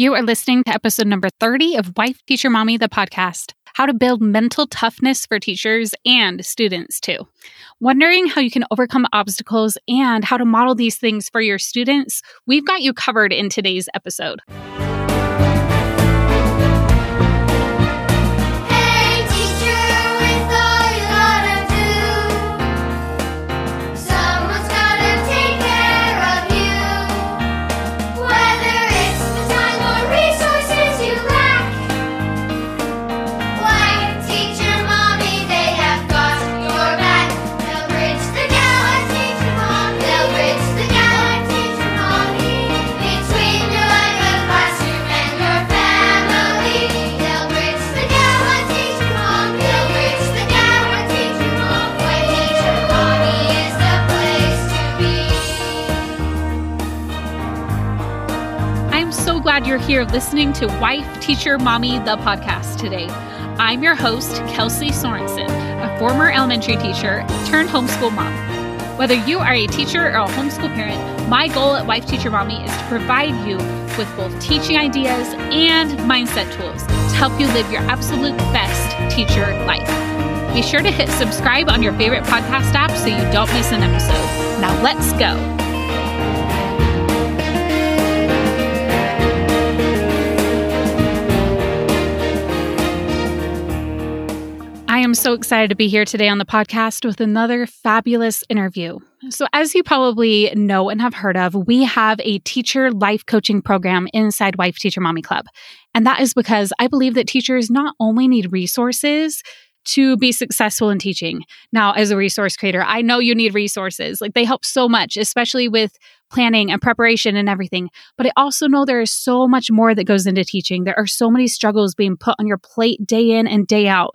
You are listening to episode number 30 of Wife Teacher Mommy, the podcast how to build mental toughness for teachers and students too. Wondering how you can overcome obstacles and how to model these things for your students? We've got you covered in today's episode. You're here listening to Wife, Teacher, Mommy, the podcast today. I'm your host, Kelsey Sorensen, a former elementary teacher turned homeschool mom. Whether you are a teacher or a homeschool parent, my goal at Wife, Teacher, Mommy is to provide you with both teaching ideas and mindset tools to help you live your absolute best teacher life. Be sure to hit subscribe on your favorite podcast app so you don't miss an episode. Now let's go. Am so excited to be here today on the podcast with another fabulous interview. So, as you probably know and have heard of, we have a teacher life coaching program inside Wife Teacher Mommy Club. And that is because I believe that teachers not only need resources, to be successful in teaching. Now, as a resource creator, I know you need resources. Like they help so much, especially with planning and preparation and everything. But I also know there is so much more that goes into teaching. There are so many struggles being put on your plate day in and day out.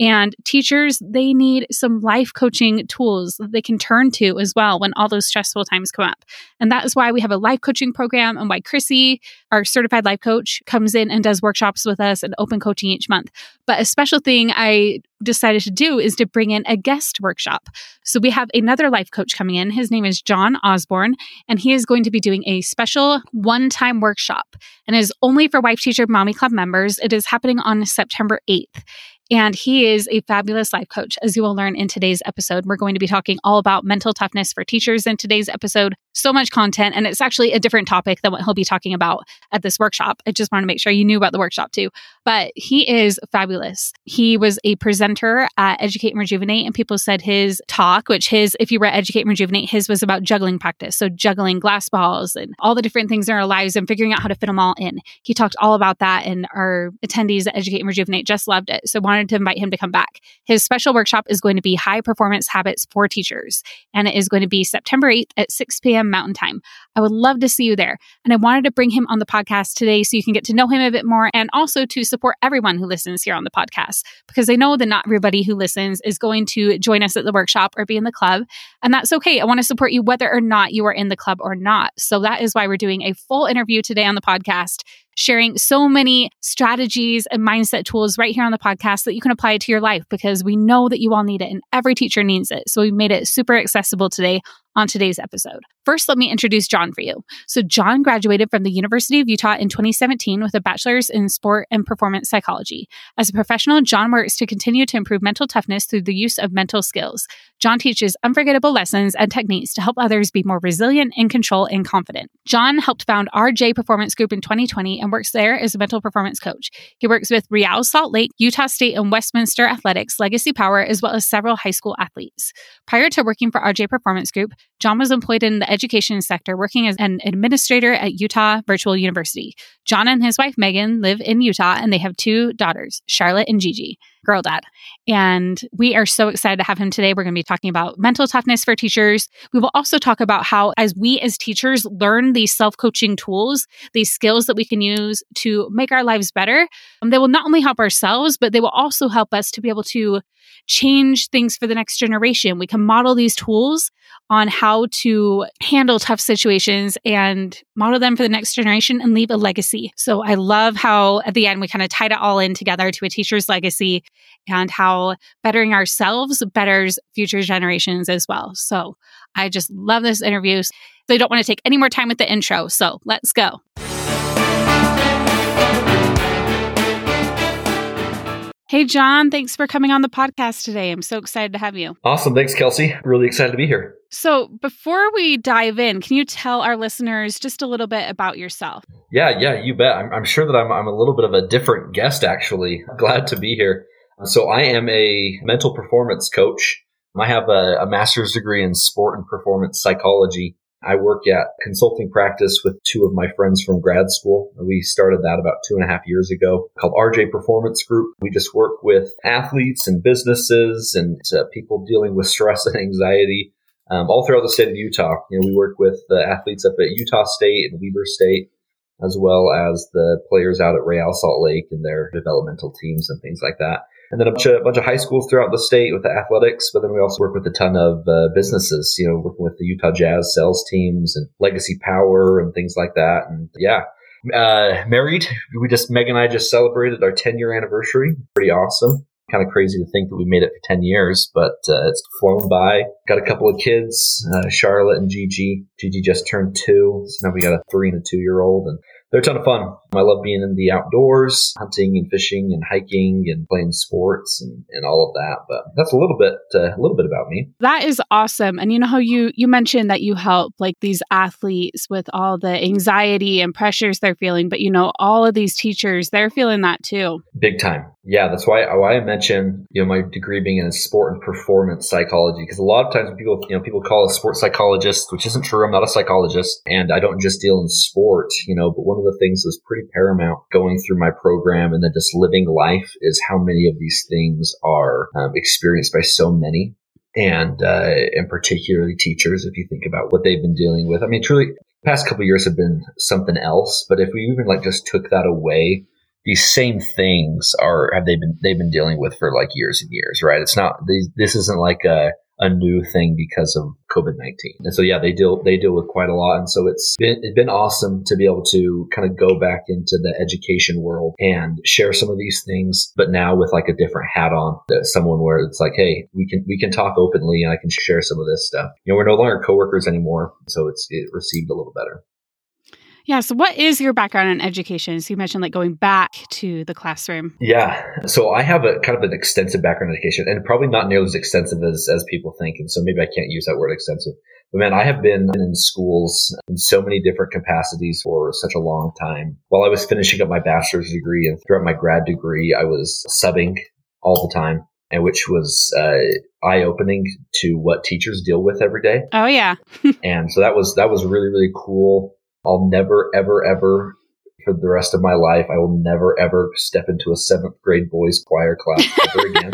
And teachers, they need some life coaching tools that they can turn to as well when all those stressful times come up. And that is why we have a life coaching program and why Chrissy, our certified life coach, comes in and does workshops with us and open coaching each month. But a special thing I decided to do is to bring in a guest workshop. So we have another life coach coming in. His name is Jon Osborn, and he is going to be doing a special one time workshop and is only for Wife Teacher Mommy Club members. It is happening on September 8th. And he is a fabulous life coach, as you will learn in today's episode. We're going to be talking all about mental toughness for teachers in today's episode. So much content, and it's actually a different topic than what he'll be talking about at this workshop. I just want to make sure you knew about the workshop too. But he is fabulous. He was a presenter at Educate and Rejuvenate, and people said his talk, which his, if you were at Educate and Rejuvenate, his was about juggling practice. So juggling glass balls and all the different things in our lives and figuring out how to fit them all in. He talked all about that, and our attendees at Educate and Rejuvenate just loved it. So wanted to invite him to come back. His special workshop is going to be High Performance Habits for Teachers, and it is going to be September 8th at 6 p.m. Mountain Time. I would love to see you there. And I wanted to bring him on the podcast today so you can get to know him a bit more and also to support everyone who listens here on the podcast because I know that not everybody who listens is going to join us at the workshop or be in the club. And that's okay. I want to support you whether or not you are in the club or not. So that is why we're doing a full interview today on the podcast sharing so many strategies and mindset tools right here on the podcast that you can apply to your life because we know that you all need it and every teacher needs it. So we made it super accessible today on today's episode. First, let me introduce Jon for you. So, Jon graduated from the University of Utah in 2017 with a bachelor's in sport and performance psychology. As a professional, Jon works to continue to improve mental toughness through the use of mental skills. Jon teaches unforgettable lessons and techniques to help others be more resilient, in control, and confident. Jon helped found RJ Performance Group in 2020 and works there as a mental performance coach. He works with Real Salt Lake, Utah State, and Westminster Athletics, Legacy Power, as well as several high school athletes. Prior to working for RJ Performance Group, Jon was employed in the education sector, working as an administrator at Utah Virtual University. Jon and his wife Megan live in Utah and they have two daughters, Charlotte and Gigi girl dad. And we are so excited to have him today. We're going to be talking about mental toughness for teachers. We will also talk about how, as we as teachers learn these self coaching tools, these skills that we can use to make our lives better, um, they will not only help ourselves, but they will also help us to be able to change things for the next generation. We can model these tools on how to handle tough situations and model them for the next generation and leave a legacy. So I love how at the end we kind of tied it all in together to a teacher's legacy and how how bettering ourselves betters future generations as well. So I just love this interview. So I don't want to take any more time with the intro. So let's go. Hey, Jon, thanks for coming on the podcast today. I'm so excited to have you. Awesome. Thanks, Kelsey. Really excited to be here. So, before we dive in, can you tell our listeners just a little bit about yourself? Yeah, yeah, you bet. I'm, I'm sure that I'm, I'm a little bit of a different guest, actually. Glad to be here. So, I am a mental performance coach. I have a, a master's degree in sport and performance psychology. I work at consulting practice with two of my friends from grad school. We started that about two and a half years ago called RJ Performance Group. We just work with athletes and businesses and uh, people dealing with stress and anxiety um, all throughout the state of Utah. You know, we work with the athletes up at Utah State and Weber State, as well as the players out at Real Salt Lake and their developmental teams and things like that and then a bunch of, a bunch of high schools throughout the state with the athletics. But then we also work with a ton of uh, businesses, you know, working with the Utah Jazz sales teams and Legacy Power and things like that. And yeah, uh, married. We just, Meg and I just celebrated our 10 year anniversary. Pretty awesome. Kind of crazy to think that we made it for 10 years, but uh, it's flown by. Got a couple of kids, uh, Charlotte and Gigi. Gigi just turned two. So now we got a three and a two year old. And they're a ton of fun. I love being in the outdoors, hunting and fishing and hiking and playing sports and, and all of that. But that's a little bit uh, a little bit about me. That is awesome. And you know how you you mentioned that you help like these athletes with all the anxiety and pressures they're feeling, but you know all of these teachers they're feeling that too. Big time. Yeah, that's why why I mentioned you know my degree being in sport and performance psychology because a lot of times people you know people call a sports psychologist, which isn't true. I'm not a psychologist, and I don't just deal in sport. You know, but one of the things that's pretty paramount going through my program and then just living life is how many of these things are um, experienced by so many, and uh, and particularly teachers. If you think about what they've been dealing with, I mean, truly, past couple years have been something else. But if we even like just took that away these same things are have they been they've been dealing with for like years and years, right? It's not these, this isn't like a a new thing because of COVID nineteen, and so yeah, they deal they deal with quite a lot, and so it's been it's been awesome to be able to kind of go back into the education world and share some of these things, but now with like a different hat on, uh, someone where it's like, hey, we can we can talk openly, and I can share some of this stuff. You know, we're no longer coworkers anymore, so it's it received a little better. Yeah. So, what is your background in education? So, you mentioned like going back to the classroom. Yeah. So, I have a kind of an extensive background in education and probably not nearly as extensive as, as people think. And so, maybe I can't use that word extensive. But man, I have been in schools in so many different capacities for such a long time. While I was finishing up my bachelor's degree and throughout my grad degree, I was subbing all the time and which was uh, eye opening to what teachers deal with every day. Oh yeah. and so that was that was really really cool. I'll never, ever, ever for the rest of my life, I will never, ever step into a seventh grade boys choir class ever again.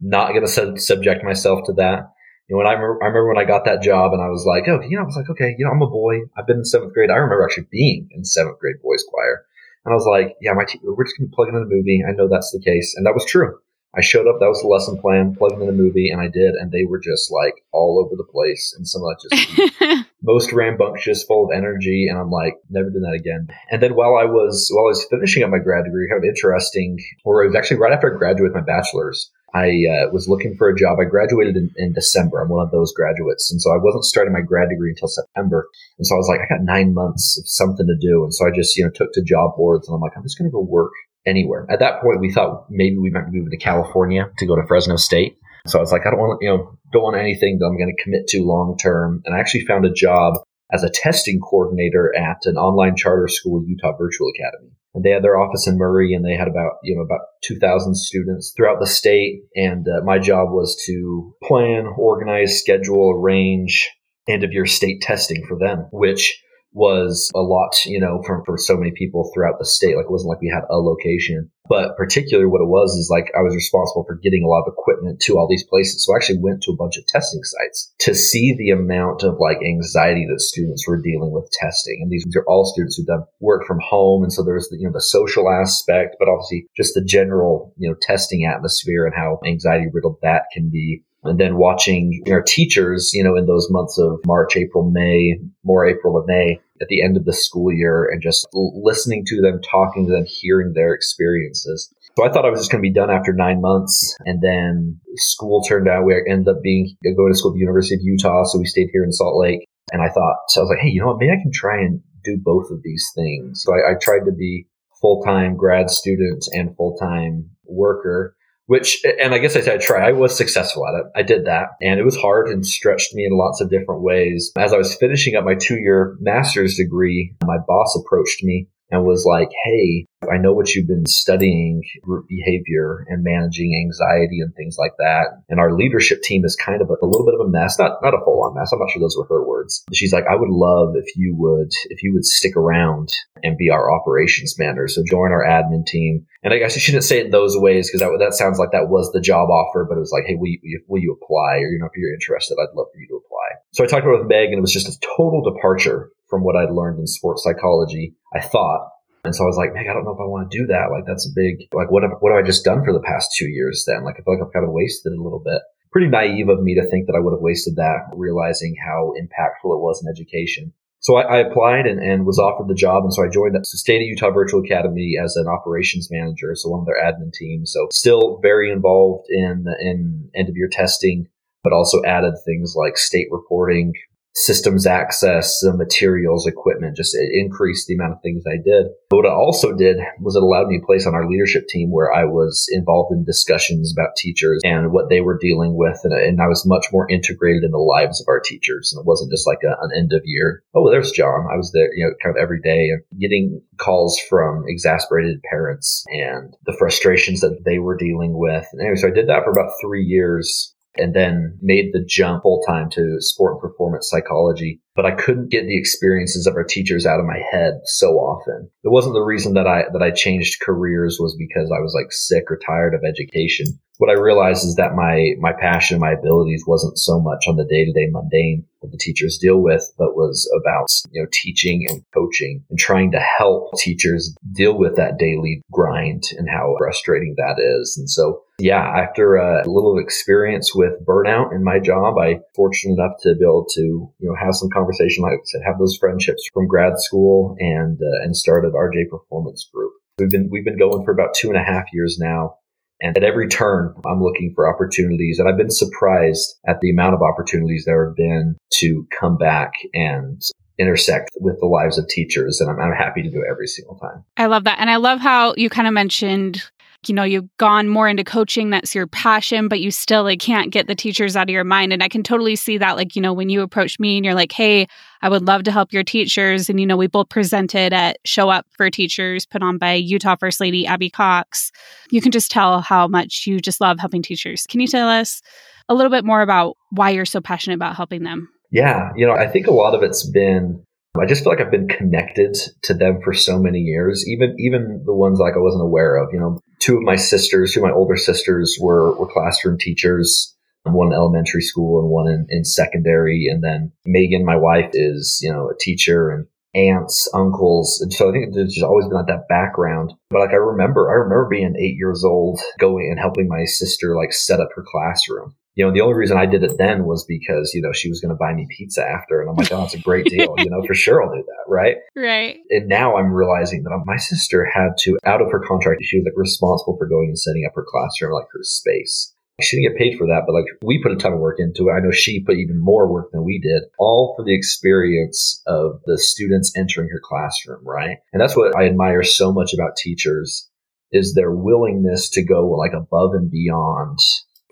Not going to sub- subject myself to that. You know, when I remember, I remember when I got that job and I was like, oh, you know, I was like, okay, you know, I'm a boy. I've been in seventh grade. I remember actually being in seventh grade boys choir. And I was like, yeah, my te- we're just going to be plugging in the movie. I know that's the case. And that was true. I showed up. That was the lesson plan, plugged in the movie, and I did. And they were just like all over the place. And some of that just most rambunctious, full of energy. And I'm like, never do that again. And then while I was while I was finishing up my grad degree, kind of interesting, or it was actually right after I graduated my bachelor's. I uh, was looking for a job. I graduated in, in, December. I'm one of those graduates. And so I wasn't starting my grad degree until September. And so I was like, I got nine months of something to do. And so I just, you know, took to job boards and I'm like, I'm just going to go work anywhere. At that point, we thought maybe we might be moving to California to go to Fresno State. So I was like, I don't want, you know, don't want anything that I'm going to commit to long term. And I actually found a job as a testing coordinator at an online charter school, Utah Virtual Academy. And they had their office in Murray and they had about, you know, about 2,000 students throughout the state. And uh, my job was to plan, organize, schedule, arrange end of year state testing for them, which was a lot, you know, from for so many people throughout the state. Like it wasn't like we had a location, but particularly what it was is like I was responsible for getting a lot of equipment to all these places. So I actually went to a bunch of testing sites to see the amount of like anxiety that students were dealing with testing. And these are all students who've done work from home. And so there's the, you know, the social aspect, but obviously just the general, you know, testing atmosphere and how anxiety riddled that can be and then watching our teachers, you know, in those months of March, April, May, more April and May at the end of the school year and just listening to them, talking to them, hearing their experiences. So I thought I was just going to be done after nine months. And then school turned out, we ended up being uh, going to school at the University of Utah. So we stayed here in Salt Lake. And I thought, so I was like, hey, you know what? Maybe I can try and do both of these things. So I, I tried to be full time grad student and full time worker which and i guess i said try. I was successful at it. I did that. And it was hard and stretched me in lots of different ways. As i was finishing up my two year master's degree my boss approached me and was like, Hey, I know what you've been studying group behavior and managing anxiety and things like that. And our leadership team is kind of a, a little bit of a mess, not, not a full on mess. I'm not sure those were her words. She's like, I would love if you would, if you would stick around and be our operations manager. So join our admin team. And I guess you shouldn't say it in those ways because that, that sounds like that was the job offer, but it was like, Hey, will you, will you apply? Or, you know, if you're interested, I'd love for you to apply. So I talked about it with Meg and it was just a total departure from what I'd learned in sports psychology, I thought. And so I was like, Meg, I don't know if I want to do that. Like, that's a big, like, what have, what have I just done for the past two years then? Like, I feel like I've kind of wasted it a little bit. Pretty naive of me to think that I would have wasted that, realizing how impactful it was in education. So I, I applied and, and, was offered the job. And so I joined the State of Utah Virtual Academy as an operations manager. So one of their admin teams. So still very involved in, in end of year testing, but also added things like state reporting, systems access, materials, equipment, just it increased the amount of things I did. But what it also did was it allowed me a place on our leadership team where I was involved in discussions about teachers and what they were dealing with. And, and I was much more integrated in the lives of our teachers. And it wasn't just like a, an end of year. Oh, there's Jon. I was there, you know, kind of every day and getting calls from exasperated parents and the frustrations that they were dealing with. And anyway, so I did that for about three years and then made the jump full time to sport and performance psychology. But I couldn't get the experiences of our teachers out of my head so often. It wasn't the reason that I, that I changed careers was because I was like sick or tired of education. What I realized is that my, my passion, my abilities wasn't so much on the day to day mundane that the teachers deal with, but was about, you know, teaching and coaching and trying to help teachers deal with that daily grind and how frustrating that is. And so yeah, after a little experience with burnout in my job, I fortunate enough to be able to, you know, have some conversation, like I said, have those friendships from grad school and, uh, and started RJ Performance Group. We've been, we've been going for about two and a half years now. And at every turn, I'm looking for opportunities. And I've been surprised at the amount of opportunities there have been to come back and intersect with the lives of teachers. And I'm, I'm happy to do it every single time. I love that. And I love how you kind of mentioned you know you've gone more into coaching that's your passion but you still like can't get the teachers out of your mind. And i can totally see that like you know when you approach me and you're like hey i would love to help your teachers. And you know we both presented at show up for teachers put on by utah first lady abby cox. You can just tell how much you just love helping teachers. Can you tell us a little bit more about why you're so passionate about helping them? Yeah you know i think a lot of it's been I just feel like I've been connected to them for so many years, even even the ones like I wasn't aware of. You know, two of my sisters, two of my older sisters, were were classroom teachers. One in elementary school and one in, in secondary, and then Megan, my wife, is you know a teacher, and aunts, uncles, and so I think there's just always been like that background. But like I remember, I remember being eight years old, going and helping my sister like set up her classroom you know, the only reason I did it then was because, you know, she was going to buy me pizza after. And I'm like, oh, that's a great deal. you know, for sure I'll do that. Right. Right. And now I'm realizing that my sister had to, out of her contract, she was like responsible for going and setting up her classroom, like her space. She didn't get paid for that, but like we put a ton of work into it. I know she put even more work than we did, all for the experience of the students entering her classroom. Right. And that's what I admire so much about teachers is their willingness to go like above and beyond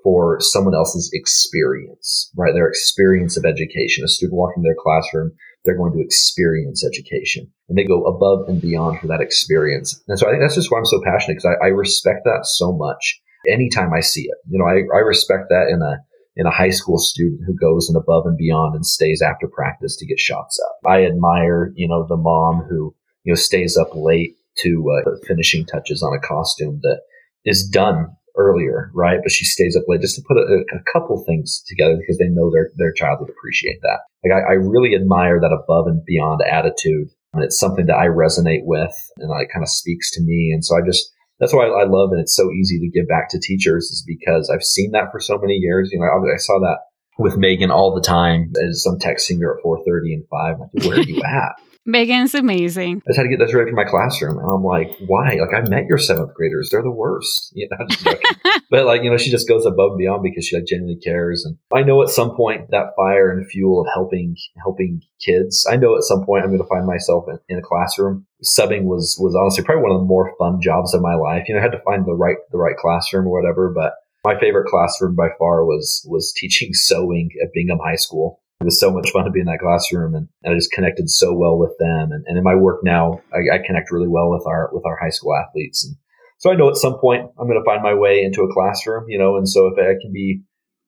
for someone else's experience, right? Their experience of education. A student walking their classroom, they're going to experience education and they go above and beyond for that experience. And so I think that's just why I'm so passionate because I, I respect that so much anytime I see it. You know, I, I respect that in a, in a high school student who goes and above and beyond and stays after practice to get shots up. I admire, you know, the mom who, you know, stays up late to uh, finishing touches on a costume that is done earlier, right? But she stays up late just to put a, a couple things together because they know their their child would appreciate that. Like I, I really admire that above and beyond attitude, and it's something that I resonate with, and it kind of speaks to me. And so I just that's why I love, and it's so easy to give back to teachers, is because I've seen that for so many years. You know, I, I saw that with Megan all the time as I'm texting her at 4:30 and 5. Like, where are you at? Megan's amazing. I just had to get this ready for my classroom. And I'm like, why? Like, I met your seventh graders. They're the worst. You know, but like, you know, she just goes above and beyond because she like genuinely cares. And I know at some point that fire and fuel of helping, helping kids, I know at some point I'm going to find myself in, in a classroom. Subbing was, was honestly probably one of the more fun jobs of my life. You know, I had to find the right, the right classroom or whatever, but my favorite classroom by far was, was teaching sewing at Bingham High School it was so much fun to be in that classroom and, and I just connected so well with them. And, and in my work now, I, I, connect really well with our, with our high school athletes. And so I know at some point I'm going to find my way into a classroom, you know, and so if I can be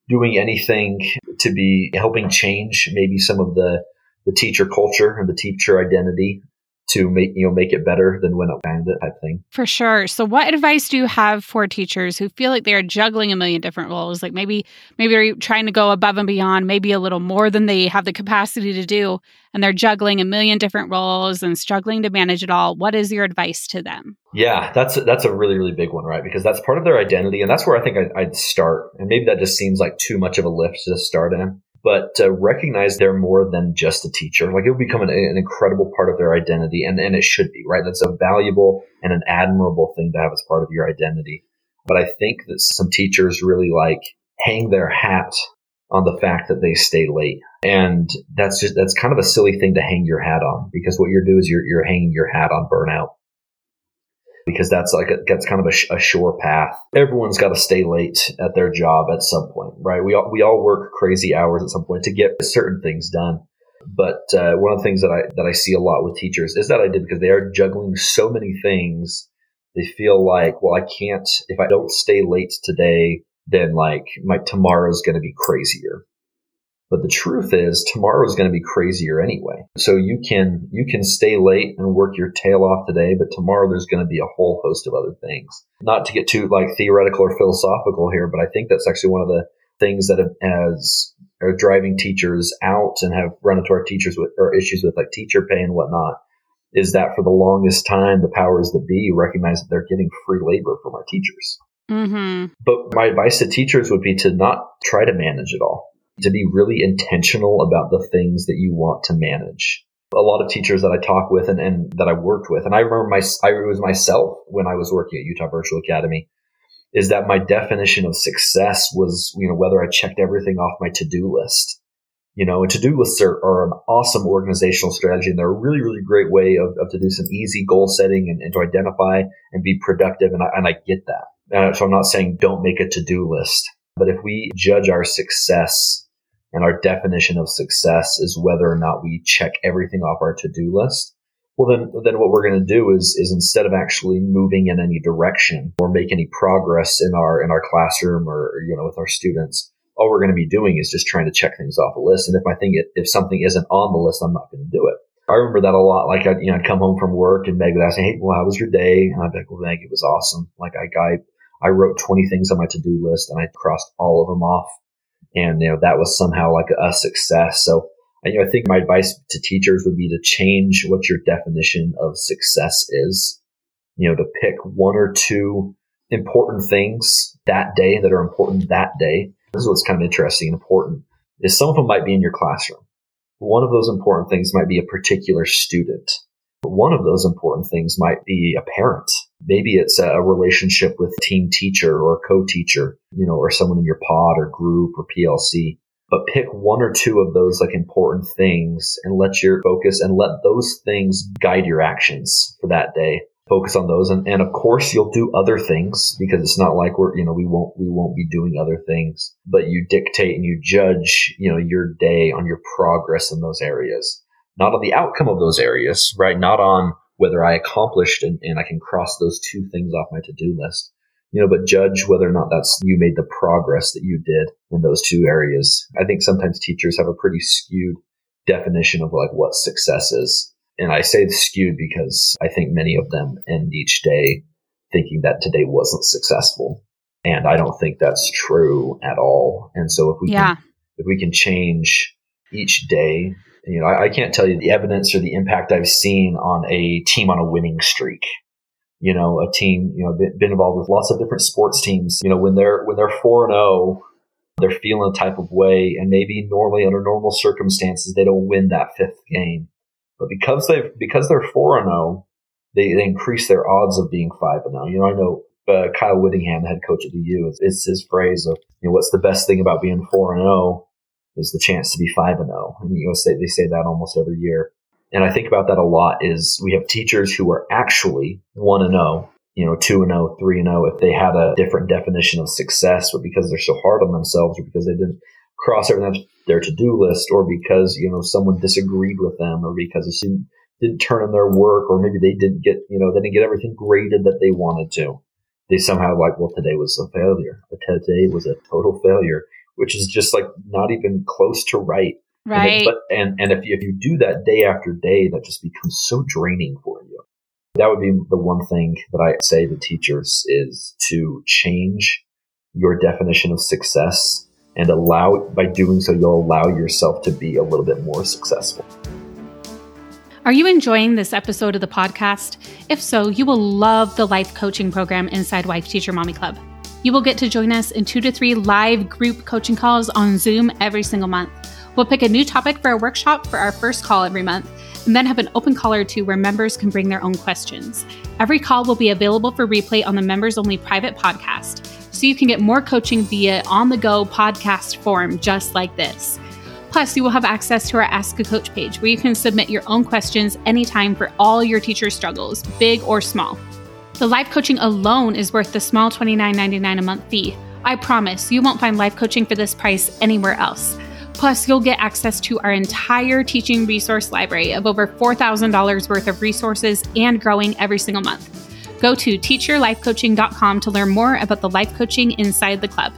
doing anything to be helping change maybe some of the, the teacher culture and the teacher identity to make you know make it better than when it found it type thing. For sure. So what advice do you have for teachers who feel like they are juggling a million different roles? Like maybe maybe they're trying to go above and beyond, maybe a little more than they have the capacity to do, and they're juggling a million different roles and struggling to manage it all. What is your advice to them? Yeah, that's that's a really really big one, right? Because that's part of their identity, and that's where I think I'd start. And maybe that just seems like too much of a lift to start in but recognize they're more than just a teacher. Like it will become an, an, incredible part of their identity, and, and it should be, right? That's a valuable and an admirable thing to have as part of your identity. But I think that some teachers really like hang their hat on the fact that they stay late. And that's just, that's kind of a silly thing to hang your hat on because what you're doing is you're, you're hanging your hat on burnout because that's like a, that's kind of a, a sure path. Everyone's got to stay late at their job at some point, right? We all we all work crazy hours at some point to get certain things done. But uh, one of the things that I that I see a lot with teachers is that I did because they are juggling so many things. They feel like, well, I can't if I don't stay late today, then like my tomorrow's going to be crazier. But the truth is tomorrow is going to be crazier anyway. So you can, you can stay late and work your tail off today, but tomorrow there's going to be a whole host of other things. Not to get too like theoretical or philosophical here, but I think that's actually one of the things that has are driving teachers out and have run into our teachers with or issues with like teacher pay and whatnot is that for the longest time the powers that be recognize that they're getting free labor from our teachers. Mm-hmm. But my advice to teachers would be to not try to manage it all to be really intentional about the things that you want to manage. A lot of teachers that I talk with and, and that I worked with, and I remember my, I, was myself when I was working at Utah Virtual Academy, is that my definition of success was, you know, whether I checked everything off my to-do list. You know, and to-do lists are, are an awesome organizational strategy and they're a really, really great way of, of to do some easy goal setting and, and to identify and be productive. And I, and I get that. And so I'm not saying don't make a to-do list, but if we judge our success and our definition of success is whether or not we check everything off our to-do list. Well, then, then what we're going to do is, is instead of actually moving in any direction or make any progress in our, in our classroom or, you know, with our students, all we're going to be doing is just trying to check things off a list. And if I think it, if something isn't on the list, I'm not going to do it. I remember that a lot. Like I'd, you know, I'd come home from work and Meg would ask me, Hey, well, how was your day? And I'd be like, well, Meg, it was awesome. Like I, I, I wrote 20 things on my to-do list and I crossed all of them off and you know that was somehow like a success. So you know, I think my advice to teachers would be to change what your definition of success is. You know, to pick one or two important things that day that are important that day. This is what's kind of interesting and important is some of them might be in your classroom. One of those important things might be a particular student. One of those important things might be a parent. Maybe it's a relationship with team teacher or a co-teacher, you know, or someone in your pod or group or PLC. But pick one or two of those like important things and let your focus and let those things guide your actions for that day. Focus on those. And, and of course you'll do other things because it's not like we're, you know, we won't, we won't be doing other things, but you dictate and you judge, you know, your day on your progress in those areas not on the outcome of those areas, right? Not on whether I accomplished and, and I can cross those two things off my to-do list, you know, but judge whether or not that's you made the progress that you did in those two areas. I think sometimes teachers have a pretty skewed definition of like what success is. And I say skewed because I think many of them end each day thinking that today wasn't successful. And I don't think that's true at all. And so if we yeah. can, if we can change each day you know, I, I can't tell you the evidence or the impact I've seen on a team on a winning streak you know, a team, you know, been involved with lots of different sports teams. You know, when they're when they're four and zero, oh, they're feeling a type of way, and maybe normally under normal circumstances they don't win that fifth game. But because they've because they're four and zero, they, they increase their odds of being five and zero. You know, I know uh, Kyle Whittingham, the head coach at the U, it's, it's his phrase of you know what's the best thing about being four and zero is the chance to be five and zero. And you know, say they say that almost every year. And I think about that a lot. Is we have teachers who are actually one and zero you know, two and oh, three and oh, if they had a different definition of success, but because they're so hard on themselves or because they didn't cross everything their to-do list or because, you know, someone disagreed with them or because a student didn't turn in their work or maybe they didn't get, you know, they didn't get everything graded that they wanted to. They somehow like, well, today was a failure. Today was a total failure, which is just like not even close to right. Right. And, it, but, and, and if you, if you do that day after day, that just becomes so draining for you. That would be the one thing that I say to teachers is to change your definition of success and allow, by doing so, you'll allow yourself to be a little bit more successful. Are you enjoying this episode of the podcast? If so, you will love the life coaching program inside Wife Teacher Mommy Club. You will get to join us in two to three live group coaching calls on Zoom every single month. We'll pick a new topic for a workshop for our first call every month and then have an open call or two where members can bring their own questions. Every call will be available for replay on the members only private podcast, so you can get more coaching via on the go podcast form just like this. Plus, you will have access to our Ask a Coach page where you can submit your own questions anytime for all your teacher struggles, big or small. The life coaching alone is worth the small $29.99 a month fee. I promise you won't find life coaching for this price anywhere else. Plus, you'll get access to our entire teaching resource library of over $4,000 worth of resources and growing every single month. Go to teacherlifecoaching.com to learn more about the life coaching inside the club.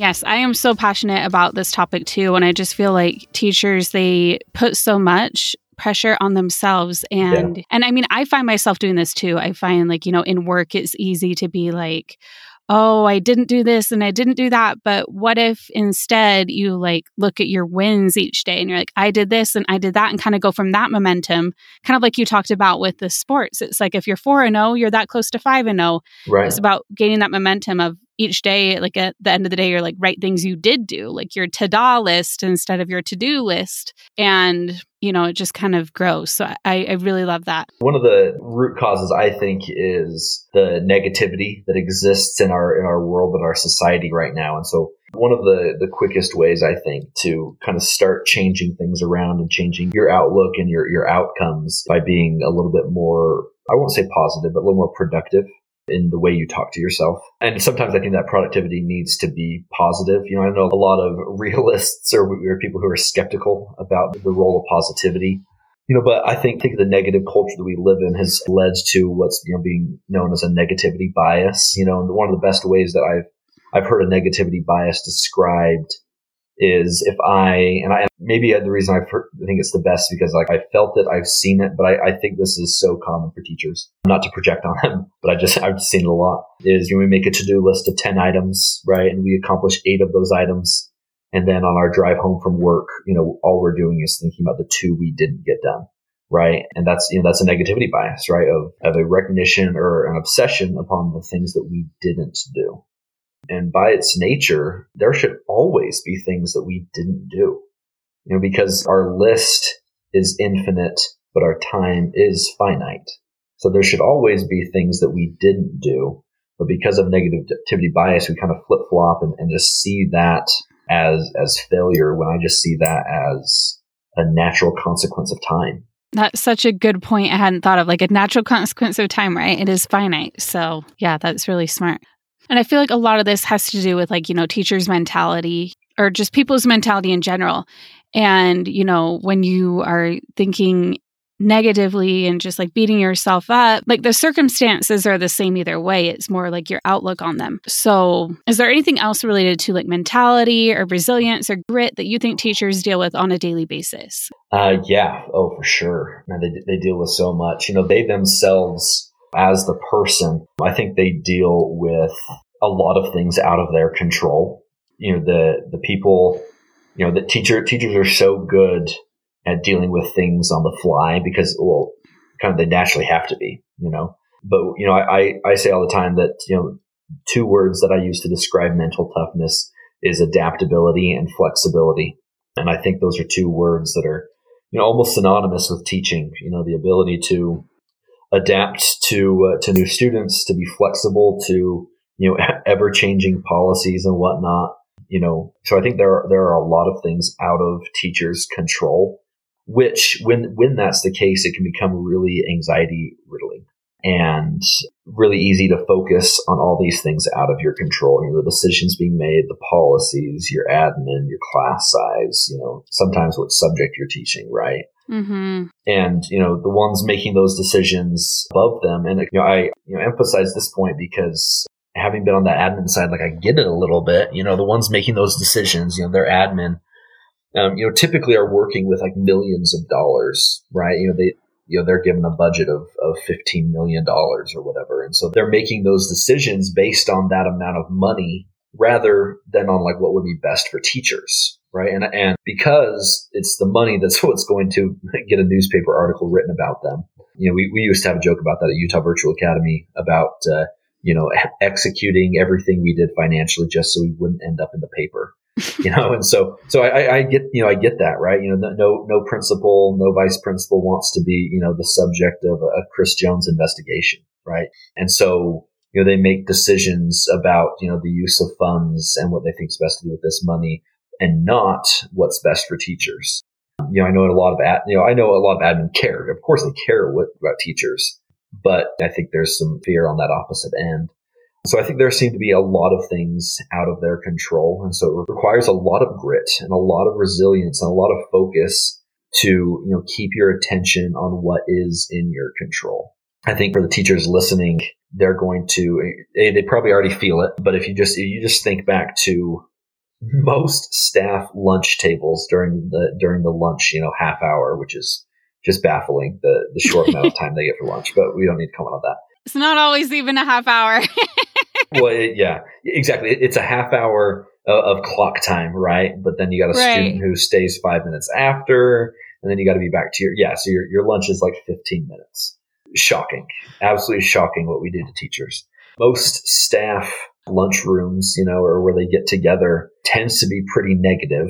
Yes, I am so passionate about this topic too. And I just feel like teachers, they put so much pressure on themselves and yeah. and I mean I find myself doing this too. I find like, you know, in work it's easy to be like, oh, I didn't do this and I didn't do that. But what if instead you like look at your wins each day and you're like, I did this and I did that and kind of go from that momentum, kind of like you talked about with the sports. It's like if you're 4 and 0, you're that close to 5 and 0. Right. It's about gaining that momentum of each day, like at the end of the day, you're like, write things you did do, like your ta-da list instead of your to-do list. And, you know, it just kind of grows. So I, I really love that. One of the root causes I think is the negativity that exists in our in our world and our society right now. And so one of the, the quickest ways I think to kind of start changing things around and changing your outlook and your, your outcomes by being a little bit more I won't say positive, but a little more productive in the way you talk to yourself. And sometimes I think that productivity needs to be positive. You know, I know a lot of realists or, or people who are skeptical about the role of positivity. You know, but I think, think the negative culture that we live in has led to what's you know being known as a negativity bias. You know, and one of the best ways that I've I've heard a negativity bias described is if I and I maybe the reason I think it's the best because like I felt it, I've seen it, but I, I, think this is so common for teachers. Not to project on them, but I just I've seen it a lot. Is you know, we make a to do list of ten items, right, and we accomplish eight of those items, and then on our drive home from work, you know, all we're doing is thinking about the two we didn't get done. Right. And that's, you know, that's a negativity bias, right? Of, of a recognition or an obsession upon the things that we didn't do. And by its nature, there should always be things that we didn't do. You know, because our list is infinite, but our time is finite. So there should always be things that we didn't do. But because of negativity bias, we kind of flip flop and, and just see that as, as failure when I just see that as a natural consequence of time. That's such a good point. I hadn't thought of like a natural consequence of time, right? It is finite. So, yeah, that's really smart. And I feel like a lot of this has to do with like, you know, teachers' mentality or just people's mentality in general. And, you know, when you are thinking negatively and just like beating yourself up, like the circumstances are the same either way. It's more like your outlook on them. So, is there anything else related to like mentality or resilience or grit that you think teachers deal with on a daily basis? Uh, yeah. Oh, for sure. They, they deal with so much. You know, they themselves as the person, I think they deal with a lot of things out of their control. You know, the, the people, you know, the teacher, teachers are so good at dealing with things on the fly because, well, kind of they naturally have to be, you know, but, you know, I, I say all the time that, you know, two words that I use to describe mental toughness is adaptability and flexibility. And I think those are two words that are, you know, almost synonymous with teaching, you know, the ability to adapt to, uh, to new students, to be flexible to, you know, ever changing policies and whatnot. You know, so I think there are, there are a lot of things out of teachers' control, which when, when that's the case, it can become really anxiety riddling and really easy to focus on all these things out of your control. You know, the decisions being made, the policies, your admin, your class size, you know, sometimes what subject you're teaching, right? Mm-hmm. And, you know, the ones making those decisions above them. And, you know, I, you know, emphasize this point because having been on the admin side, like I get it a little bit, you know, the ones making those decisions, you know, their admin, um, you know, typically are working with like millions of dollars, right? You know, they, you know, they're given a budget of, of $15 million or whatever. And so they're making those decisions based on that amount of money rather than on like what would be best for teachers. Right. And, and because it's the money that's what's going to get a newspaper article written about them. You know, we, we used to have a joke about that at Utah Virtual Academy about, uh, you know, executing everything we did financially just so we wouldn't end up in the paper you know, and so, so I, I, get, you know, I get that, right? You know, no, no principal, no vice principal wants to be, you know, the subject of a Chris Jones investigation, right? And so, you know, they make decisions about, you know, the use of funds and what they think is best to do with this money and not what's best for teachers. Um, you know, I know a lot of, ad, you know, I know a lot of admin care. Of course they care what, about teachers, but I think there's some fear on that opposite end. So I think there seem to be a lot of things out of their control. And so it requires a lot of grit and a lot of resilience and a lot of focus to, you know, keep your attention on what is in your control. I think for the teachers listening, they're going to, eh, they probably already feel it, but if you just, if you just think back to most staff lunch tables during the, during the lunch, you know, half hour, which is just baffling, the, the short amount of time they get for lunch, but we don't need to comment on that. It's not always even a half hour. well, it, yeah, exactly. It, it's a half hour of, of, clock time, right? But then you got a right. student who stays five minutes after, and then you got to be back to your yeah. So your your lunch is like fifteen minutes. Shocking, absolutely shocking what we do to teachers. Most staff lunch rooms, you know, or where they get together, tends to be pretty negative,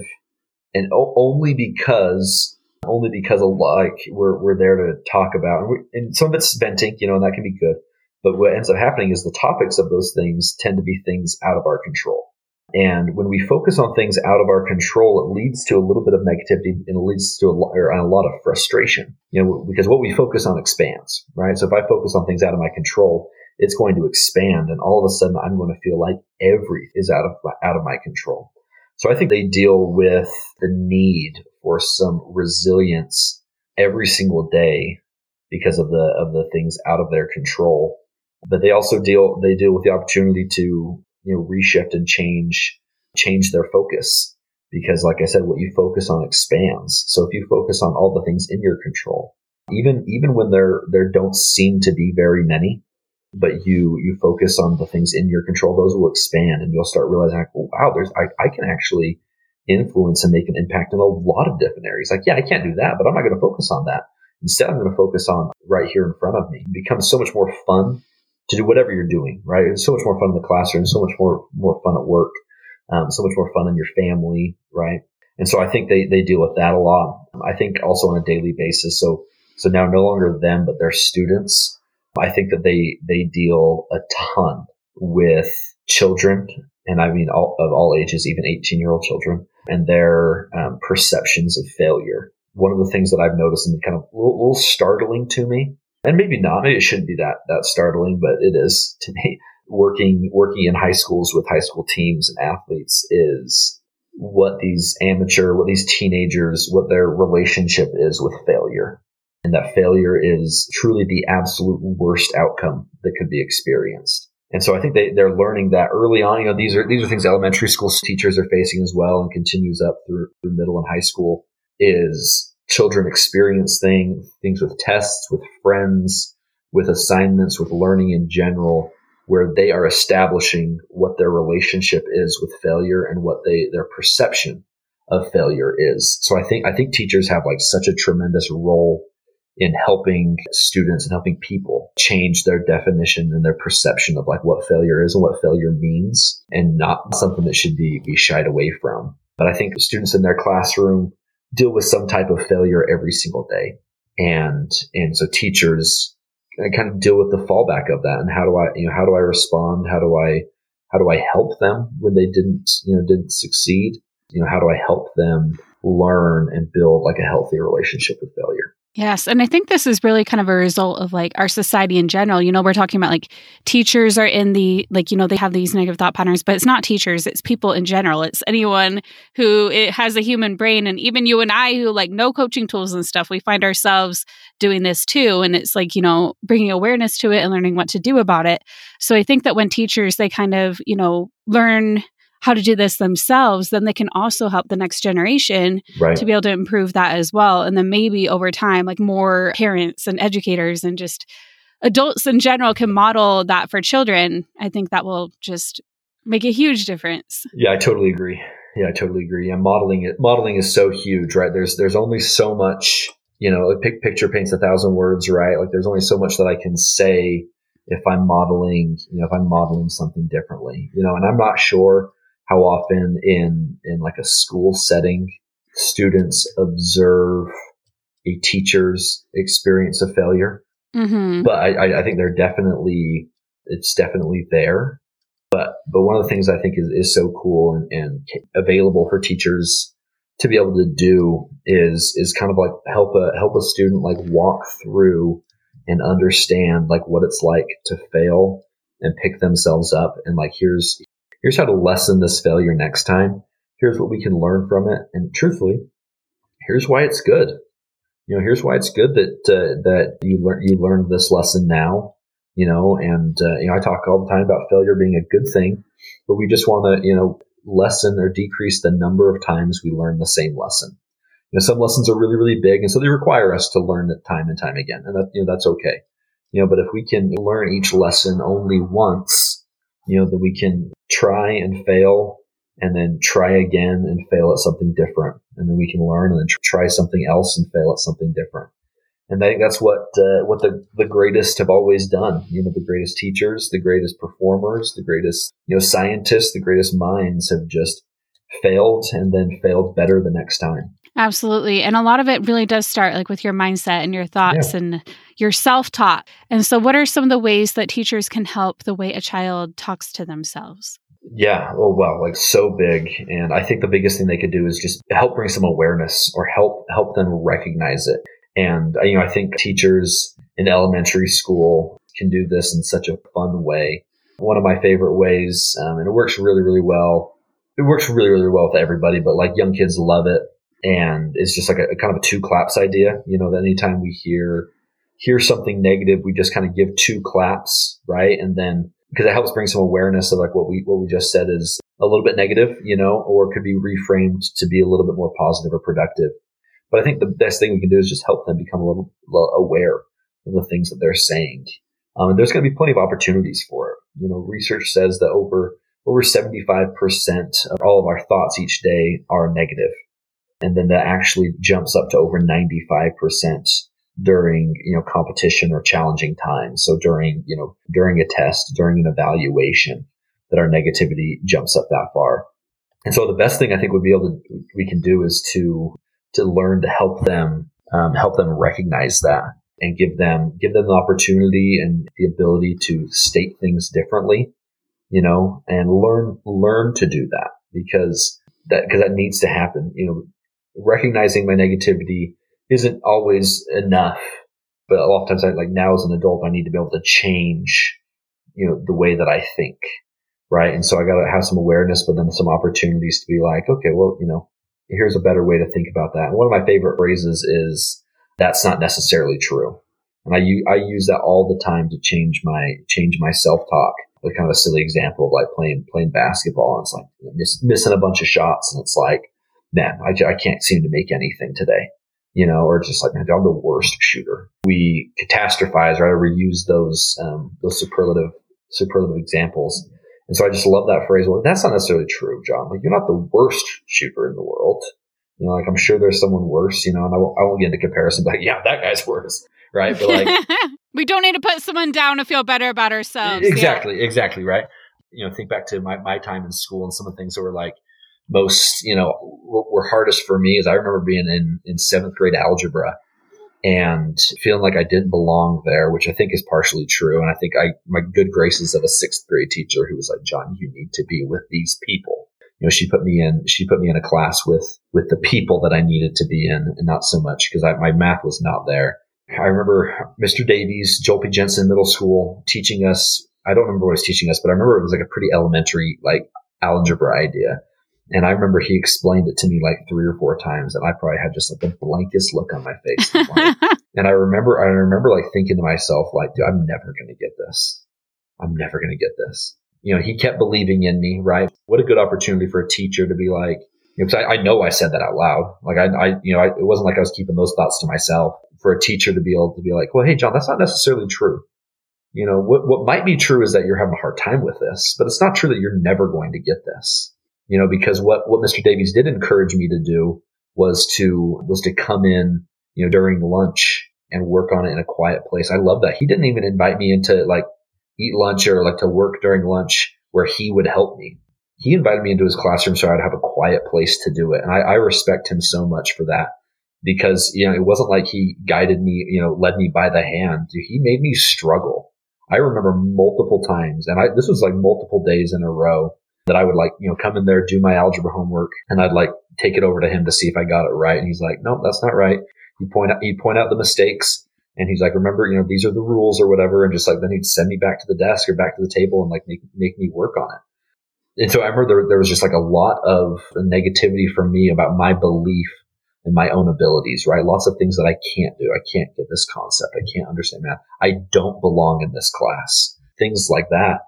and o- only because only because of like we're we're there to talk about, and, we, and some of it's venting, you know, and that can be good. But what ends up happening is the topics of those things tend to be things out of our control. And when we focus on things out of our control, it leads to a little bit of negativity and it leads to a a lot of frustration. You know, because what we focus on expands, right? So if I focus on things out of my control, it's going to expand, and all of a sudden, I'm going to feel like everything is out of my, out of my control. So I think they deal with the need for some resilience every single day because of the of the things out of their control but they also deal they deal with the opportunity to you know reshift and change change their focus because like i said what you focus on expands so if you focus on all the things in your control even even when there there don't seem to be very many but you you focus on the things in your control those will expand and you'll start realizing like oh, wow there's I, I can actually influence and make an impact in a lot of different areas like yeah i can't do that but i'm not going to focus on that instead i'm going to focus on right here in front of me it becomes so much more fun to do whatever you're doing, right? It's so much more fun in the classroom, so much more, more fun at work, um, so much more fun in your family, right? And so I think they, they deal with that a lot. I think also on a daily basis. So, so now no longer them, but their students. I think that they, they deal a ton with children. And I mean, all, of all ages, even 18 year old children and their um, perceptions of failure. One of the things that I've noticed and kind of a little, little startling to me and maybe not. Maybe it shouldn't be that that startling, but it is to me. Working working in high schools with high school teams and athletes is what these amateur, what these teenagers, what their relationship is with failure, and that failure is truly the absolute worst outcome that could be experienced. And so I think they, they're learning that early on. You know, these are these are things elementary school teachers are facing as well, and continues up through, through middle and high school. Is children experience things, things with tests, with friends, with assignments, with learning in general, where they are establishing what their relationship is with failure and what they, their perception of failure is. So I think, I think teachers have like such a tremendous role in helping students and helping people change their definition and their perception of like what failure is and what failure means and not something that should be, be shied away from. But I think students in their classroom deal with some type of failure every single day. And, and so teachers uh, kind of deal with the fallback of that. And how do I, you know, how do I respond? How do I, how do I help them when they didn't, you know, didn't succeed? You know, how do I help them learn and build like a healthy relationship with failure? Yes. And I think this is really kind of a result of like our society in general. You know, we're talking about like teachers are in the, like, you know, they have these negative thought patterns, but it's not teachers, it's people in general. It's anyone who it has a human brain. And even you and I who like no coaching tools and stuff, we find ourselves doing this too. And it's like, you know, bringing awareness to it and learning what to do about it. So I think that when teachers, they kind of, you know, learn how to do this themselves, then they can also help the next generation right. to be able to improve that as well. And then maybe over time, like more parents and educators and just adults in general can model that for children. I think that will just make a huge difference. Yeah, I totally agree. Yeah, I totally agree. Yeah, modeling it modeling is so huge, right? There's there's only so much, you know, a picture paints a thousand words, right? Like there's only so much that I can say if I'm modeling, you know, if I'm modeling something differently, you know, and I'm not sure how often in in like a school setting students observe a teacher's experience of failure. Mm-hmm. But I, I think they're definitely it's definitely there. But but one of the things I think is, is so cool and, and available for teachers to be able to do is is kind of like help a help a student like walk through and understand like what it's like to fail and pick themselves up and like here's here's how to lessen this failure next time. Here's what we can learn from it. And truthfully, here's why it's good. You know, here's why it's good that uh, that you learn you learned this lesson now. You know, and uh, you know, I talk all the time about failure being a good thing, but we just want to you know lessen or decrease the number of times we learn the same lesson. You know, some lessons are really really big, and so they require us to learn it time and time again, and that you know that's okay. You know, but if we can learn each lesson only once, you know, that we can try and fail and then try again and fail at something different. And then we can learn and then try something else and fail at something different. And I think that's what, uh, what the, the greatest have always done. You know, the greatest teachers, the greatest performers, the greatest, you know, scientists, the greatest minds have just failed and then failed better the next time. Absolutely. And a lot of it really does start like with your mindset and your thoughts yeah. and your self talk. And so, what are some of the ways that teachers can help the way a child talks to themselves? Yeah. Oh, well, like so big. And I think the biggest thing they could do is just help bring some awareness or help, help them recognize it. And, you know, I think teachers in elementary school can do this in such a fun way. One of my favorite ways, um, and it works really, really well. It works really, really well with everybody, but like young kids love it and it's just like a, a, kind of a two claps idea. You know, that anytime we hear hear something negative, we just kind of give two claps, right? And then because it helps bring some awareness of like what we what we just said is a little bit negative, you know, or could be reframed to be a little bit more positive or productive. But I think the best thing we can do is just help them become a little, little aware of the things that they're saying. Um, and there's going to be plenty of opportunities for it. You know, research says that over over 75% of all of our thoughts each day are negative. And then that actually jumps up to over 95% during, you know, competition or challenging times. So during, you know, during a test, during an evaluation, that our negativity jumps up that far. And so the best thing I think would be able to, we can do is to, to learn to help them, um, help them recognize that and give them, give them the opportunity and the ability to state things differently, you know, and learn, learn to do that because that, because that needs to happen. You know, recognizing my negativity isn't always enough. But a lot of times I like now as an adult, I need to be able to change, you know, the way that I think. Right. And so I got to have some awareness, but then some opportunities to be like, okay, well, you know, here's a better way to think about that. And one of my favorite phrases is that's not necessarily true. And I, I use that all the time to change my, change my self talk. Like kind of a silly example of like playing, playing basketball. And it's like miss, missing a bunch of shots. And it's like, man, I, I can't seem to make anything today, you know, or just like, man, I'm the worst shooter. We catastrophize, right? Or we use those, um, those superlative, superlative examples. And so I just love that phrase. Well, that's not necessarily true, Jon. Like you're not the worst shooter in the world. You know, like I'm sure there's someone worse, you know, and I won't, I won't get into comparison, but like, yeah, that guy's worse. Right. But like, we don't need to put someone down to feel better about ourselves. Exactly. Yeah. Exactly. Right. You know, think back to my, my time in school and some of the things that were like, most, you know, were, hardest for me is I remember being in, in seventh grade algebra and feeling like I didn't belong there, which I think is partially true. And I think I, my good graces of a sixth grade teacher who was like, Jon, you need to be with these people. You know, she put me in, she put me in a class with, with the people that I needed to be in and not so much because my math was not there. I remember Mr. Davies, Joel P. Jensen Middle School teaching us. I don't remember what he was teaching us, but I remember it was like a pretty elementary, like algebra idea. And I remember he explained it to me like three or four times, and I probably had just like the blankest look on my face. and I remember, I remember like thinking to myself, like, dude, I'm never going to get this. I'm never going to get this. You know, he kept believing in me, right? What a good opportunity for a teacher to be like, you know, I, I, know I said that out loud. Like I, I you know, I, it wasn't like I was keeping those thoughts to myself. For a teacher to be able to be like, well, hey, Jon, that's not necessarily true. You know, what, what might be true is that you're having a hard time with this, but it's not true that you're never going to get this you know, because what, what Mr. Davies did encourage me to do was to, was to come in, you know, during lunch and work on it in a quiet place. I love that. He didn't even invite me into like eat lunch or like to work during lunch where he would help me. He invited me into his classroom so I'd have a quiet place to do it. And I, I respect him so much for that because, you know, it wasn't like he guided me, you know, led me by the hand. He made me struggle. I remember multiple times, and I, this was like multiple days in a row that I would like, you know, come in there, do my algebra homework, and I'd like take it over to him to see if I got it right. And he's like, nope, that's not right. He'd point out, he'd point out the mistakes. And he's like, remember, you know, these are the rules or whatever. And just like, then he'd send me back to the desk or back to the table and like make, make me work on it. And so I remember there, there was just like a lot of negativity from me about my belief in my own abilities, right? Lots of things that I can't do. I can't get this concept. I can't understand math. I don't belong in this class. Things like that.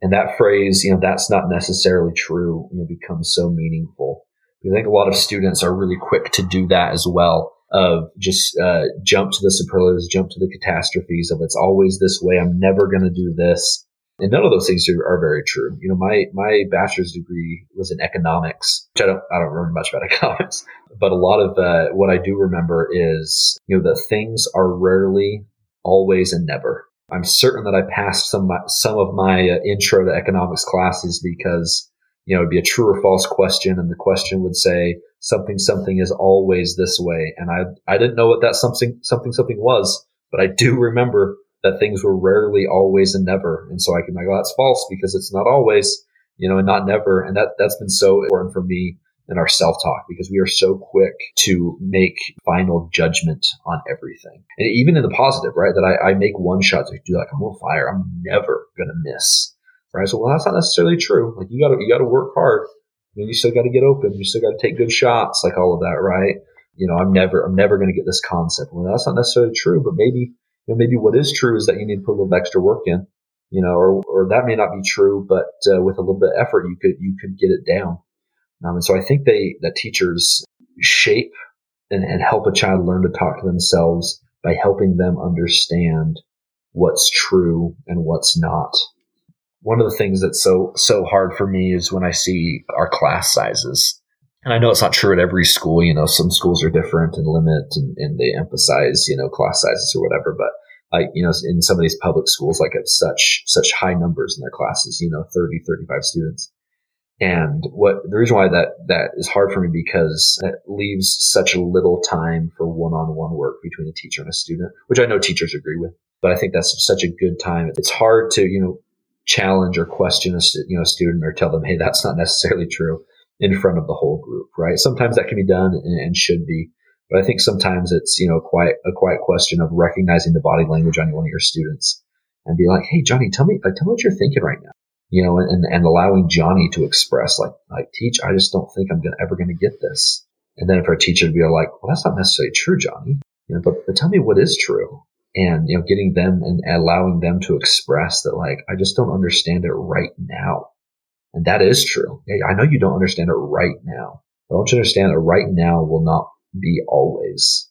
And that phrase, you know, that's not necessarily true, you know, becomes so meaningful. Because I think a lot of students are really quick to do that as well of just uh, jump to the superlatives, jump to the catastrophes of it's always this way. I'm never going to do this. And none of those things are, are, very true. You know, my, my bachelor's degree was in economics, which I don't, I don't remember much about economics, but a lot of uh, what I do remember is, you know, that things are rarely, always, and never. I'm certain that I passed some some of my uh, intro to economics classes because you know it'd be a true or false question, and the question would say something something is always this way, and I I didn't know what that something something something was, but I do remember that things were rarely always and never, and so I can like, oh, that's false because it's not always, you know, and not never, and that that's been so important for me and our self talk because we are so quick to make final judgment on everything. And even in the positive, right? That I, I make one shot to do like, I'm on fire. I'm never to miss. Right. So, well, that's not necessarily true. Like you gotta, you gotta work hard. You, you still got to get open. You still got to take good shots, like all of that, right? You know, I'm never, I'm never to get this concept. Well, that's not necessarily true, but maybe, you know, maybe what is true is that you need to put a little extra work in, you know, or, or that may not be true, but uh, with a little bit of effort, you could, you could get it down. Um, and so I think they, that teachers shape and, and help a child learn to talk to themselves by helping them understand what's true and what's not. One of the things that's so, so hard for me is when I see our class sizes. And I know it's not true at every school. You know, some schools are different and limit and, and they emphasize, you know, class sizes or whatever. But I, you know, in some of these public schools, like have such, such high numbers in their classes, you know, 30, 35 students. And what the reason why that that is hard for me because it leaves such little time for one-on-one work between a teacher and a student, which I know teachers agree with. But I think that's such a good time. It's hard to you know challenge or question a you know a student or tell them, hey, that's not necessarily true in front of the whole group, right? Sometimes that can be done and, and should be, but I think sometimes it's you know quite a quiet question of recognizing the body language on one of your students and be like, hey, Johnny, tell me like tell me what you're thinking right now you know, and, and allowing Johnny to express like, like teach, I just don't think I'm gonna, ever going to get this. And then for a teacher to be like, well, that's not necessarily true, Johnny, you know, but, but tell me what is true. And, you know, getting them and allowing them to express that, like, I just don't understand it right now. And that is true. I know you don't understand it right now, but I want you to understand that right now will not be always.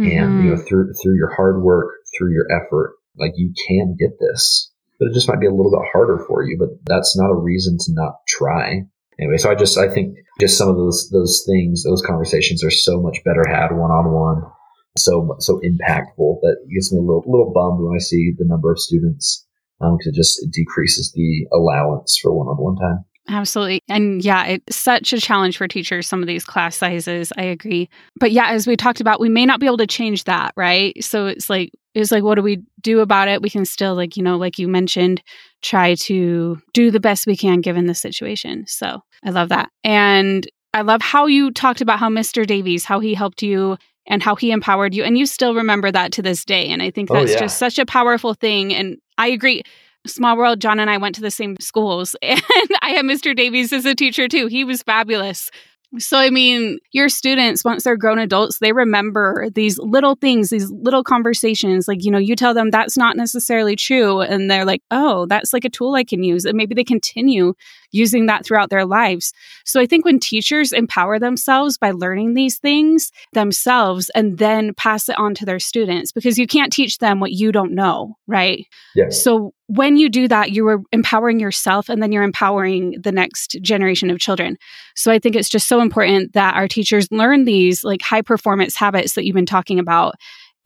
Mm-hmm. And, you know, mm-hmm. through, through your hard work, through your effort, like you can get this but it just might be a little bit harder for you. But that's not a reason to not try. Anyway, so I just I think just some of those those things, those conversations are so much better had one on one, so so impactful that it gets me a little little bummed when I see the number of students because um, it just decreases the allowance for one on one time. Absolutely. And yeah, it's such a challenge for teachers, some of these class sizes. I agree. But yeah, as we talked about, we may not be able to change that, right? So it's like, it's like, what do we do about it? We can still, like, you know, like you mentioned, try to do the best we can given the situation. So I love that. And I love how you talked about how Mr. Davies, how he helped you and how he empowered you. And you still remember that to this day. And I think oh, that's oh, yeah. just such a powerful thing. And I agree. Small world, Jon and I went to the same schools, and I had Mr. Davies as a teacher too. He was fabulous. So, I mean, your students, once they're grown adults, they remember these little things, these little conversations. Like, you know, you tell them that's not necessarily true. And they're like, oh, that's like a tool I can use. And maybe they continue using that throughout their lives. So I think when teachers empower themselves by learning these things themselves and then pass it on to their students, because you can't teach them what you don't know, right? Yeah. So when you do that, you are empowering yourself and then you're empowering the next generation of children. So I think it's just so important that our teachers learn these like high performance habits that you've been talking about.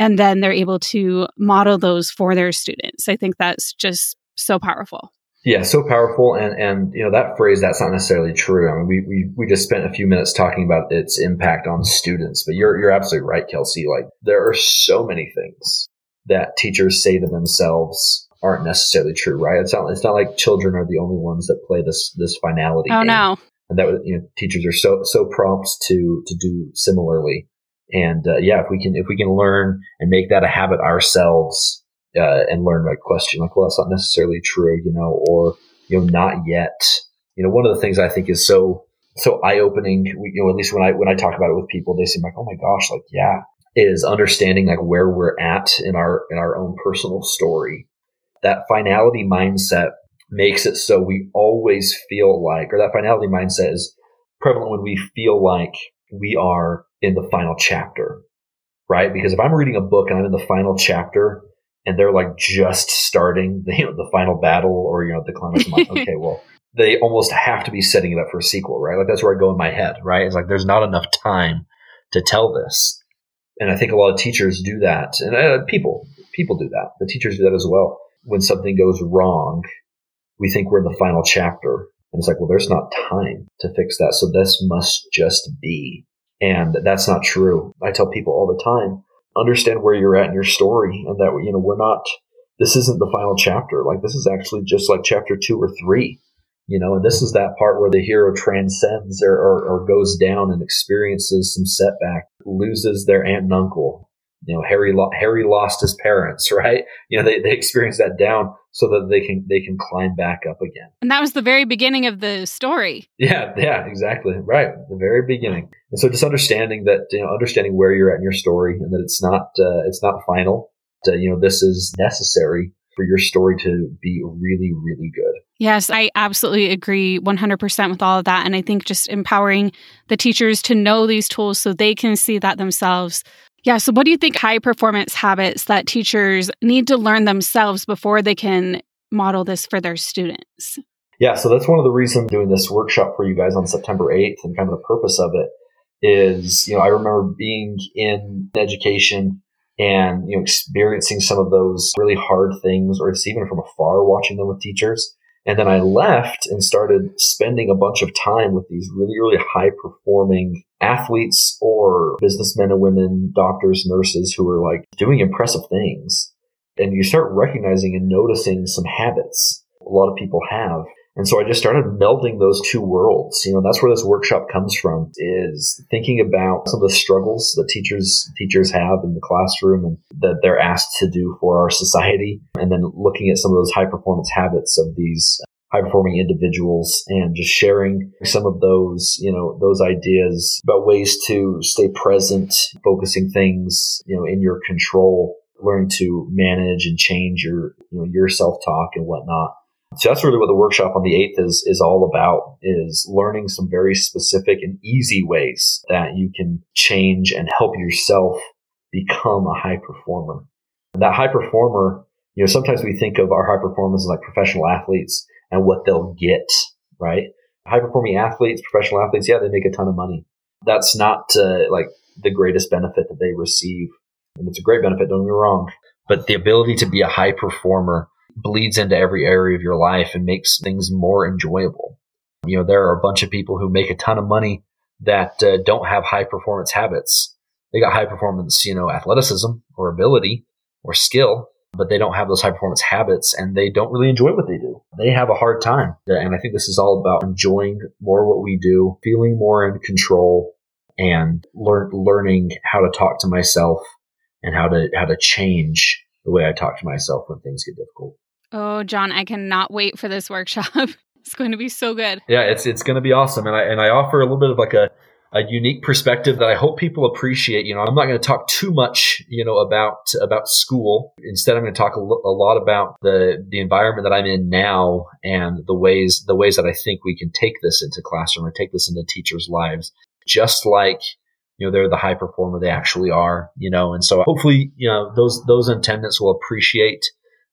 And then they're able to model those for their students. I think that's just so powerful. Yeah, so powerful, and and you know that phrase that's not necessarily true. I mean, we we we just spent a few minutes talking about its impact on students, but you're you're absolutely right, Kelsey. Like there are so many things that teachers say to themselves aren't necessarily true, right? It's not it's not like children are the only ones that play this this finality. Oh game. no! And that you know teachers are so so prompt to to do similarly. And uh, yeah, if we can if we can learn and make that a habit ourselves, uh, and learn like question like, well, that's not necessarily true, you know, or you know, not yet. You know, one of the things I think is so so eye opening. You know, at least when I when I talk about it with people, they seem like, oh my gosh, like yeah, is understanding like where we're at in our in our own personal story. That finality mindset makes it so we always feel like, or that finality mindset is prevalent when we feel like we are in the final chapter, right? Because if I'm reading a book and I'm in the final chapter, and they're like just starting the, you know, the final battle or, you know, the climax. I'm like, okay, well, they almost have to be setting it up for a sequel, right? Like that's where I go in my head, right? It's like there's not enough time to tell this. And I think a lot of teachers do that. And uh, people, people do that. The teachers do that as well. When something goes wrong, we think we're in the final chapter. And it's like, well, there's not time to fix that. So this must just be. And that's not true. I tell people all the time, understand where you're at in your story and that you know we're not this isn't the final chapter like this is actually just like chapter two or three you know and this is that part where the hero transcends or, or, or goes down and experiences some setback loses their aunt and uncle you know harry lo- harry lost his parents right? You know they, they experience that down so that they can they can climb back up again. And that was the very beginning of the story. Yeah yeah exactly. Right the very beginning. And so just understanding that you know understanding where you're at in your story and that it's not uh, it's not final uh, you know this is necessary for your story to be really really good. Yes, I absolutely agree 100% with all of that. And I think just empowering the teachers to know these tools so they can see that themselves yeah. So, what do you think high performance habits that teachers need to learn themselves before they can model this for their students? Yeah. So, that's one of the reasons doing this workshop for you guys on September 8th and kind of the purpose of it is, you know, I remember being in education and, you know, experiencing some of those really hard things or just even from afar watching them with teachers. And then I left and started spending a bunch of time with these really, really high performing athletes or businessmen and women, doctors, nurses who are like doing impressive things. And you start recognizing and noticing some habits a lot of people have. And so I just started melding those two worlds. You know, that's where this workshop comes from is thinking about some of the struggles that teachers teachers have in the classroom and that they're asked to do for our society. And then looking at some of those high performance habits of these high performing individuals and just sharing some of those, you know, those ideas about ways to stay present, focusing things, you know, in your control, learning to manage and change your, you know, your self talk and whatnot. So that's really what the workshop on the 8th is, is all about is learning some very specific and easy ways that you can change and help yourself become a high performer. And that high performer, you know, sometimes we think of our high performers as like professional athletes and what they'll get, right? High performing athletes, professional athletes, yeah, they make a ton of money. That's not uh, like the greatest benefit that they receive. And it's a great benefit, don't get me wrong. But the ability to be a high performer bleeds into every area of your life and makes things more enjoyable. You know, there are a bunch of people who make a ton of money that uh, don't have high performance habits. They got high performance, you know, athleticism or ability or skill, but they don't have those high performance habits and they don't really enjoy what they do. They have a hard time. And I think this is all about enjoying more what we do, feeling more in control and learn, learning how to talk to myself and how to, how to change the way I talk to myself when things get difficult. Oh, Jon, I cannot wait for this workshop. it's going to be so good. Yeah, it's it's going to be awesome, and I and I offer a little bit of like a a unique perspective that I hope people appreciate. You know, I'm not going to talk too much, you know, about about school. Instead, I'm going to talk a, lo- a lot about the the environment that I'm in now and the ways the ways that I think we can take this into classroom or take this into teachers' lives, just like you know they're the high performer they actually are. You know, and so hopefully, you know, those those attendants will appreciate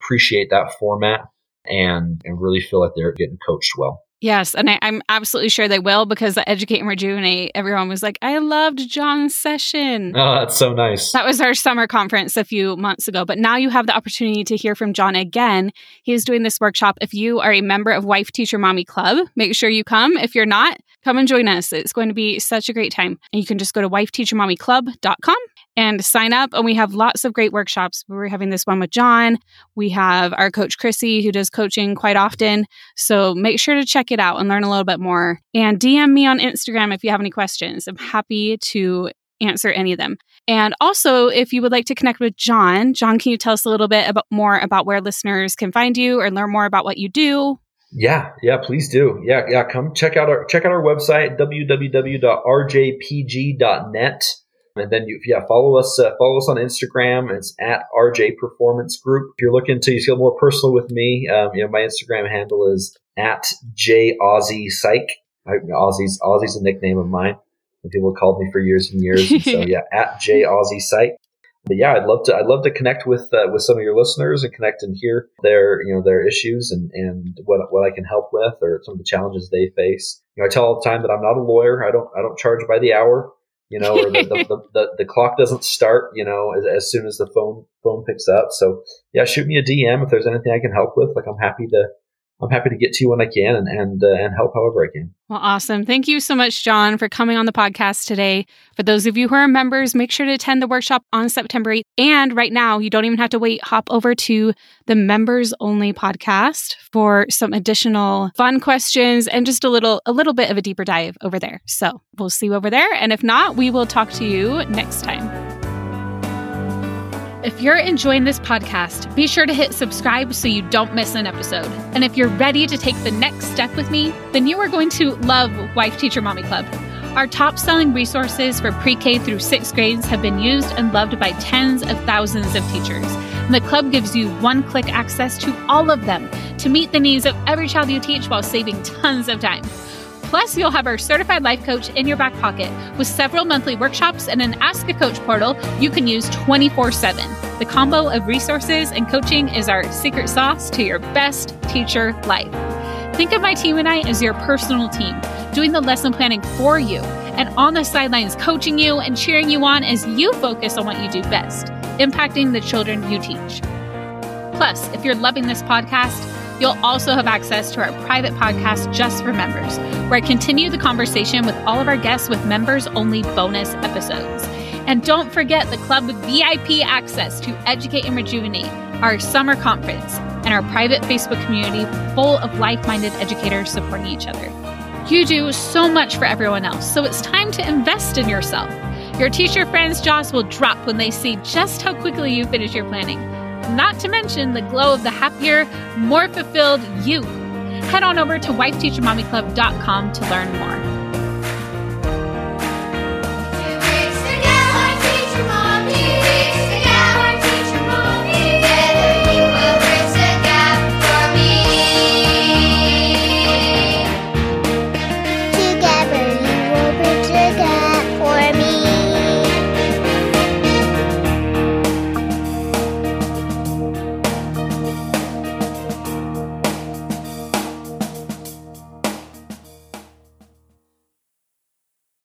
appreciate that format and and really feel like they're getting coached well. Yes, and I, am absolutely sure they will because the Educate and Rejuvenate, everyone was like, I loved Jon's session. Oh, that's so nice. That was our summer conference a few months ago. But now you have the opportunity to hear from Jon again. He is doing this workshop. If you are a member of Wife Teacher Mommy Club, make sure you come. If you're not, come and join us. It's going to be such a great time. And you can just go to wifeteachermommyclub.com and sign up. And we have lots of great workshops. We're having this one with Jon. We have our coach Chrissy, who does coaching quite often. So make sure to check it out and learn a little bit more. And DM me on Instagram if you have any questions. I'm happy to answer any of them. And also, if you would like to connect with Jon, Jon, can you tell us a little bit about more about where listeners can find you or learn more about what you do? Yeah, yeah, please do. Yeah, yeah, come check out our check out our website www.rjpg.net. And then you, yeah, follow us, uh, follow us on Instagram. It's at RJ Performance Group. If you're looking to feel more personal with me, um, you know, my Instagram handle is at J Aussie Psych. Aussie's Aussie's a nickname of mine. And People have called me for years and years. And so yeah, at J Aussie Psych. But yeah, I'd love to. I'd love to connect with uh, with some of your listeners and connect and hear their you know their issues and and what what I can help with or some of the challenges they face. You know, I tell all the time that I'm not a lawyer. I don't I don't charge by the hour you know, or the, the, the, the, clock doesn't start, you know, as, as soon as the phone phone picks up. So yeah, shoot me a DM if there's anything I can help with. Like I'm happy to I'm happy to get to you when I can and and uh, and help however I can. Well, awesome. Thank you so much, Jon, for coming on the podcast today. For those of you who are members, make sure to attend the workshop on September 8th. And right now, you don't even have to wait. Hop over to the members only podcast for some additional fun questions and just a little a little bit of a deeper dive over there. So we'll see you over there. And if not, we will talk to you next time. If you're enjoying this podcast, be sure to hit subscribe so you don't miss an episode. And if you're ready to take the next step with me, then you are going to love Wife Teacher Mommy Club. Our top selling resources for pre K through sixth grades have been used and loved by tens of thousands of teachers. And the club gives you one click access to all of them to meet the needs of every child you teach while saving tons of time. Plus, you'll have our certified life coach in your back pocket with several monthly workshops and an Ask a Coach portal you can use 24 7. The combo of resources and coaching is our secret sauce to your best teacher life. Think of my team and I as your personal team, doing the lesson planning for you and on the sidelines coaching you and cheering you on as you focus on what you do best, impacting the children you teach. Plus, if you're loving this podcast, You'll also have access to our private podcast just for members, where I continue the conversation with all of our guests with members only bonus episodes. And don't forget the club with VIP access to Educate and Rejuvenate, our summer conference, and our private Facebook community full of like minded educators supporting each other. You do so much for everyone else, so it's time to invest in yourself. Your teacher friends' jaws will drop when they see just how quickly you finish your planning not to mention the glow of the happier, more fulfilled you. Head on over to wifeteachermommyclub.com to learn more.